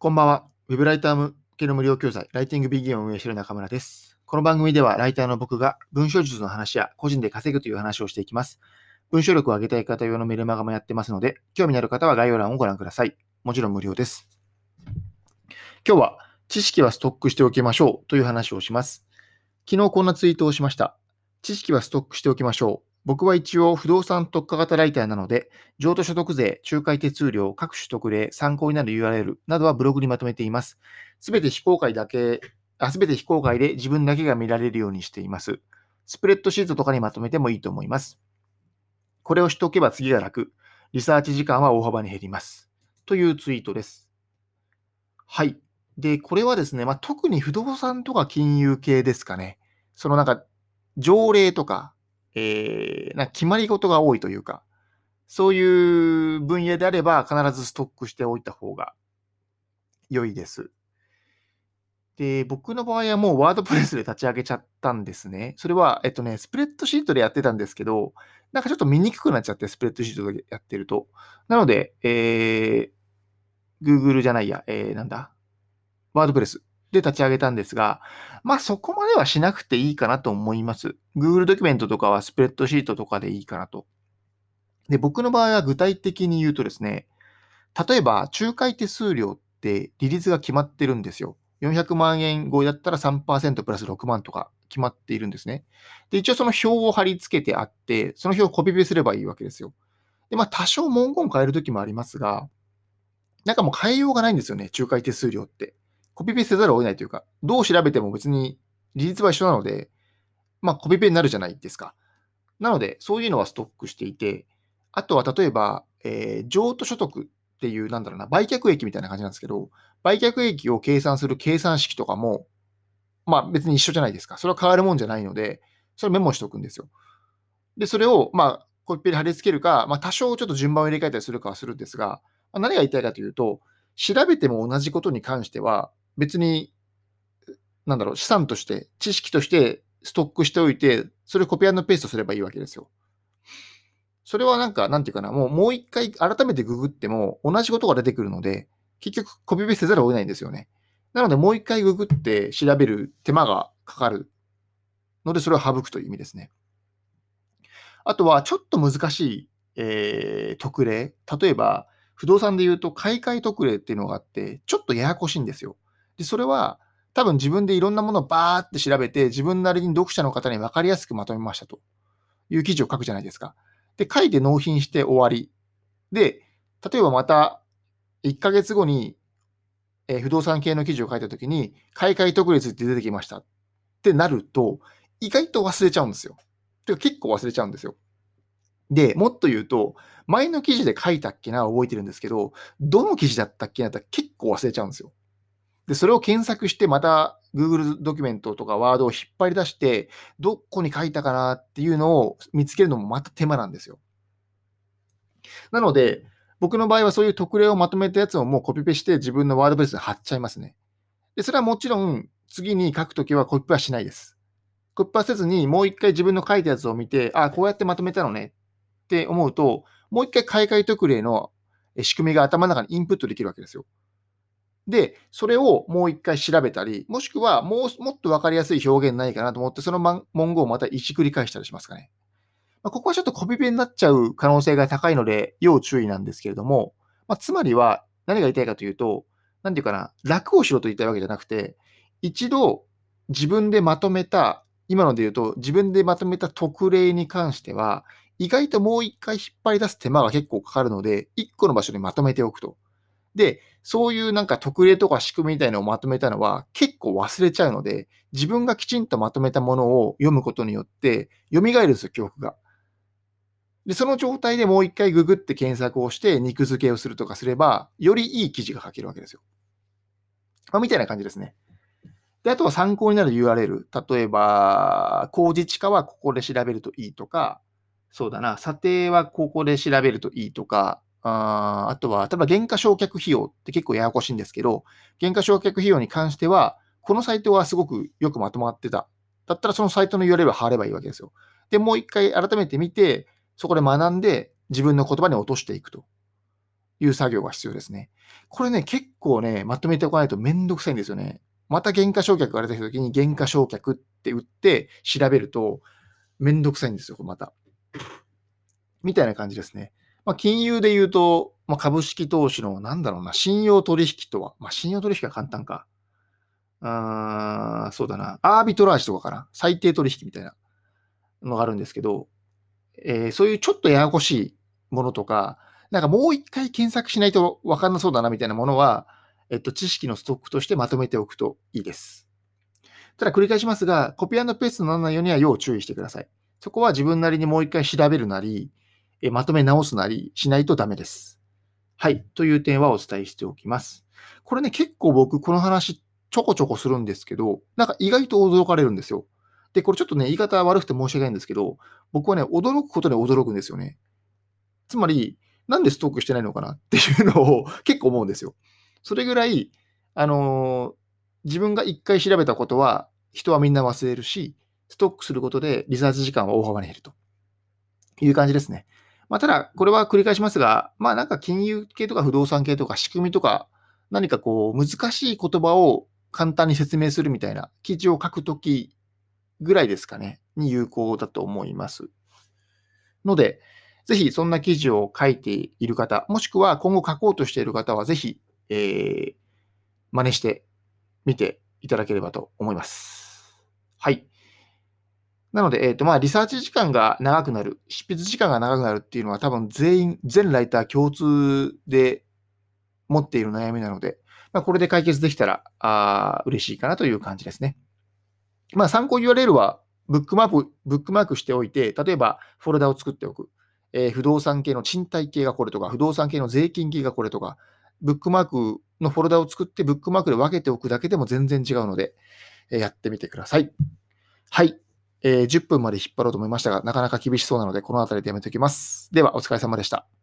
こんばんは。ウェブライター向けの無料教材、ライティングビギンを運営している中村です。この番組では、ライターの僕が文章術の話や個人で稼ぐという話をしていきます。文章力を上げたい方用のメルマガもやってますので、興味のある方は概要欄をご覧ください。もちろん無料です。今日は、知識はストックしておきましょうという話をします。昨日こんなツイートをしました。知識はストックしておきましょう。僕は一応不動産特化型ライターなので、譲渡所得税、仲介手数料、各種特例、参考になる URL などはブログにまとめています。すべて非公開だけ、すべて非公開で自分だけが見られるようにしています。スプレッドシートとかにまとめてもいいと思います。これをしておけば次が楽。リサーチ時間は大幅に減ります。というツイートです。はい。で、これはですね、まあ、特に不動産とか金融系ですかね。そのなんか、条例とか、えー、な決まり事が多いというか、そういう分野であれば必ずストックしておいた方が良いです。で、僕の場合はもうワードプレスで立ち上げちゃったんですね。それは、えっとね、スプレッドシートでやってたんですけど、なんかちょっと見にくくなっちゃって、スプレッドシートでやってると。なので、えー、Google じゃないや、えー、なんだ、ワードプレスで立ち上げたんですが、まあそこまではしなくていいかなと思います。Google ドキュメントとかはスプレッドシートとかでいいかなと。で、僕の場合は具体的に言うとですね、例えば仲介手数料って利率が決まってるんですよ。400万円超えだったら3%プラス6万とか決まっているんですね。で、一応その表を貼り付けてあって、その表をコピペすればいいわけですよ。で、まあ多少文言変えるときもありますが、なんかもう変えようがないんですよね、仲介手数料って。コピペせざるを得ないというか、どう調べても別に利率は一緒なので、まあコピペになるじゃないですか。なので、そういうのはストックしていて、あとは例えば、えー、譲渡所得っていう、なんだろうな、売却益みたいな感じなんですけど、売却益を計算する計算式とかも、まあ別に一緒じゃないですか。それは変わるもんじゃないので、それメモしておくんですよ。で、それを、まあ、コピペで貼り付けるか、まあ多少ちょっと順番を入れ替えたりするかはするんですが、まあ、何が言いたいかというと、調べても同じことに関しては、別に、なんだろう、資産として、知識としてストックしておいて、それをコピーペーストすればいいわけですよ。それはなんか、なんていうかな、もうもう一回改めてググっても同じことが出てくるので、結局コピペせざるを得ないんですよね。なので、もう一回ググって調べる手間がかかるので、それを省くという意味ですね。あとは、ちょっと難しい、えー、特例。例えば、不動産で言うと、買い替え特例っていうのがあって、ちょっとややこしいんですよ。で、それは、多分自分でいろんなものをバーって調べて、自分なりに読者の方に分かりやすくまとめましたという記事を書くじゃないですか。で、書いて納品して終わり。で、例えばまた1ヶ月後に、え、不動産系の記事を書いたときに、買い替え特例ついて出てきましたってなると、意外と忘れちゃうんですよ。てか結構忘れちゃうんですよ。で、もっと言うと、前の記事で書いたっけな覚えてるんですけど、どの記事だったっけなって結構忘れちゃうんですよ。で、それを検索して、また Google ドキュメントとかワードを引っ張り出して、どこに書いたかなっていうのを見つけるのもまた手間なんですよ。なので、僕の場合はそういう特例をまとめたやつをもうコピペして自分のワードベースに貼っちゃいますね。で、それはもちろん次に書くときはコピペはしないです。コピペはせずにもう一回自分の書いたやつを見て、あ、こうやってまとめたのねって思うと、もう一回買い替え特例の仕組みが頭の中にインプットできるわけですよ。で、それをもう一回調べたり、もしくはもうもっとわかりやすい表現ないかなと思って、その文言をまた一繰り返したりしますかね。まあ、ここはちょっとコピペになっちゃう可能性が高いので、要注意なんですけれども、まあ、つまりは何が言いたいかというと、なんていうかな、楽をしろと言いたいわけじゃなくて、一度自分でまとめた、今ので言うと、自分でまとめた特例に関しては、意外ともう一回引っ張り出す手間が結構かかるので、一個の場所にまとめておくと。で、そういうなんか特例とか仕組みみたいなのをまとめたのは結構忘れちゃうので、自分がきちんとまとめたものを読むことによって、蘇るんですよ、記憶が。で、その状態でもう一回ググって検索をして肉付けをするとかすれば、よりいい記事が書けるわけですよ。まあ、みたいな感じですね。で、あとは参考になる URL。例えば、工事地価はここで調べるといいとか、そうだな、査定はここで調べるといいとか、ああとは、例えば原価償却費用って結構ややこしいんですけど、原価償却費用に関しては、このサイトはすごくよくまとまってた。だったらそのサイトの URL を貼ればいいわけですよ。で、もう一回改めて見て、そこで学んで自分の言葉に落としていくという作業が必要ですね。これね、結構ね、まとめておかないとめんどくさいんですよね。また原価償却が出てきた時に原価償却って打って調べるとめんどくさいんですよ、また。みたいな感じですね。まあ、金融で言うと、まあ、株式投資の、なんだろうな、信用取引とは、まあ、信用取引は簡単か。あーそうだな、アービトラージとかかな。最低取引みたいなのがあるんですけど、えー、そういうちょっとややこしいものとか、なんかもう一回検索しないとわかんなそうだなみたいなものは、えっと、知識のストックとしてまとめておくといいです。ただ繰り返しますが、コピーペーストにならないようには要注意してください。そこは自分なりにもう一回調べるなり、えまとめ直すなりしないとダメです。はい。という点はお伝えしておきます。これね、結構僕、この話ちょこちょこするんですけど、なんか意外と驚かれるんですよ。で、これちょっとね、言い方悪くて申し訳ないんですけど、僕はね、驚くことに驚くんですよね。つまり、なんでストックしてないのかな？っていうのを 結構思うんですよ。それぐらい、あのー、自分が一回調べたことは人はみんな忘れるし、ストックすることでリサーチ時間は大幅に減るという感じですね。まあ、ただ、これは繰り返しますが、まあなんか金融系とか不動産系とか仕組みとか、何かこう難しい言葉を簡単に説明するみたいな記事を書くときぐらいですかね、に有効だと思います。ので、ぜひそんな記事を書いている方、もしくは今後書こうとしている方は、ぜひ、えー、真似してみていただければと思います。はい。なので、えっ、ー、と、まあ、リサーチ時間が長くなる、執筆時間が長くなるっていうのは多分全員、全ライター共通で持っている悩みなので、まあ、これで解決できたら、あ嬉しいかなという感じですね。まあ、参考 URL はブックマーク、ブックマークしておいて、例えばフォルダを作っておく。えー、不動産系の賃貸系がこれとか、不動産系の税金系がこれとか、ブックマークのフォルダを作って、ブックマークで分けておくだけでも全然違うので、えー、やってみてください。はい。えー、10分まで引っ張ろうと思いましたが、なかなか厳しそうなので、この辺りでやめておきます。では、お疲れ様でした。